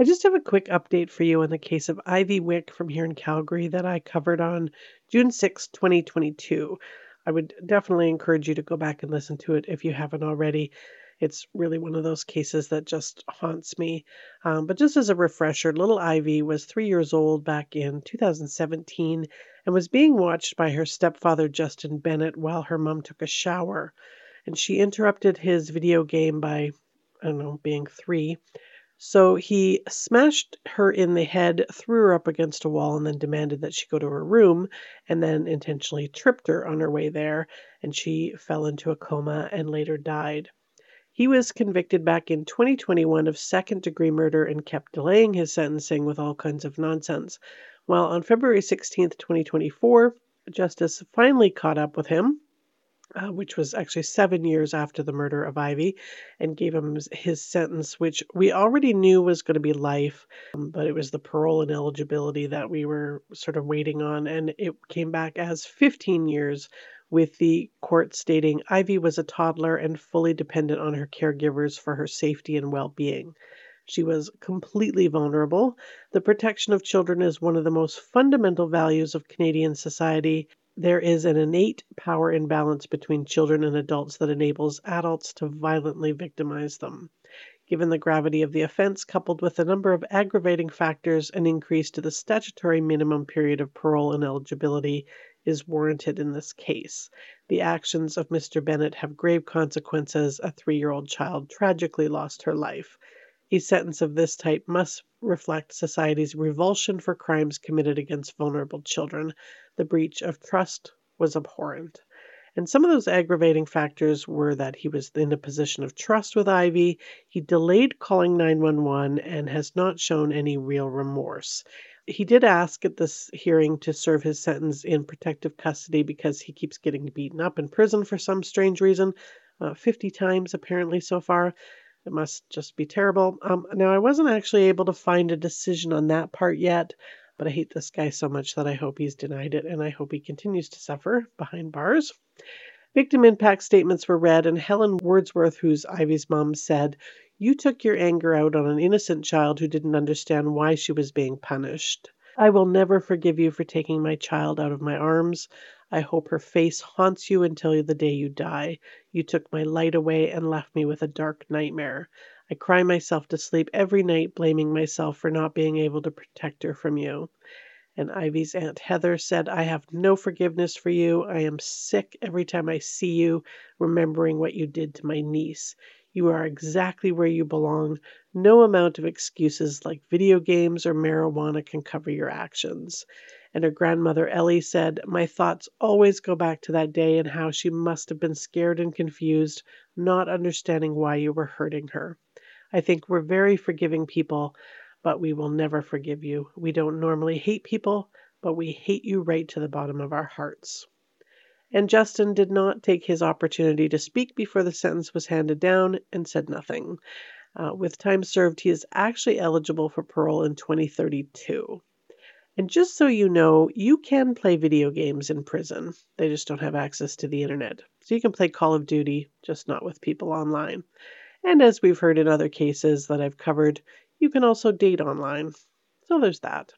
I just have a quick update for you on the case of Ivy Wick from here in Calgary that I covered on June 6, 2022. I would definitely encourage you to go back and listen to it if you haven't already. It's really one of those cases that just haunts me. Um, but just as a refresher, little Ivy was three years old back in 2017 and was being watched by her stepfather, Justin Bennett, while her mom took a shower. And she interrupted his video game by, I don't know, being three so he smashed her in the head, threw her up against a wall, and then demanded that she go to her room, and then intentionally tripped her on her way there, and she fell into a coma and later died. He was convicted back in 2021 of second degree murder and kept delaying his sentencing with all kinds of nonsense. Well, on February 16th, 2024, justice finally caught up with him uh, which was actually seven years after the murder of Ivy, and gave him his sentence, which we already knew was going to be life, um, but it was the parole and eligibility that we were sort of waiting on, and it came back as 15 years. With the court stating Ivy was a toddler and fully dependent on her caregivers for her safety and well being. She was completely vulnerable. The protection of children is one of the most fundamental values of Canadian society, there is an innate power imbalance between children and adults that enables adults to violently victimize them. Given the gravity of the offense, coupled with a number of aggravating factors, an increase to the statutory minimum period of parole and eligibility is warranted in this case. The actions of Mr. Bennett have grave consequences. A three year old child tragically lost her life. A sentence of this type must reflect society's revulsion for crimes committed against vulnerable children. The breach of trust was abhorrent. And some of those aggravating factors were that he was in a position of trust with Ivy, he delayed calling 911, and has not shown any real remorse. He did ask at this hearing to serve his sentence in protective custody because he keeps getting beaten up in prison for some strange reason, uh, 50 times apparently so far. It must just be terrible. Um, now, I wasn't actually able to find a decision on that part yet, but I hate this guy so much that I hope he's denied it and I hope he continues to suffer behind bars. Victim impact statements were read, and Helen Wordsworth, who's Ivy's mom, said, You took your anger out on an innocent child who didn't understand why she was being punished. I will never forgive you for taking my child out of my arms. I hope her face haunts you until the day you die. You took my light away and left me with a dark nightmare. I cry myself to sleep every night, blaming myself for not being able to protect her from you. And Ivy's Aunt Heather said, I have no forgiveness for you. I am sick every time I see you, remembering what you did to my niece. You are exactly where you belong. No amount of excuses like video games or marijuana can cover your actions. And her grandmother Ellie said, My thoughts always go back to that day and how she must have been scared and confused, not understanding why you were hurting her. I think we're very forgiving people, but we will never forgive you. We don't normally hate people, but we hate you right to the bottom of our hearts. And Justin did not take his opportunity to speak before the sentence was handed down and said nothing. Uh, with time served, he is actually eligible for parole in 2032. And just so you know, you can play video games in prison. They just don't have access to the internet. So you can play Call of Duty, just not with people online. And as we've heard in other cases that I've covered, you can also date online. So there's that.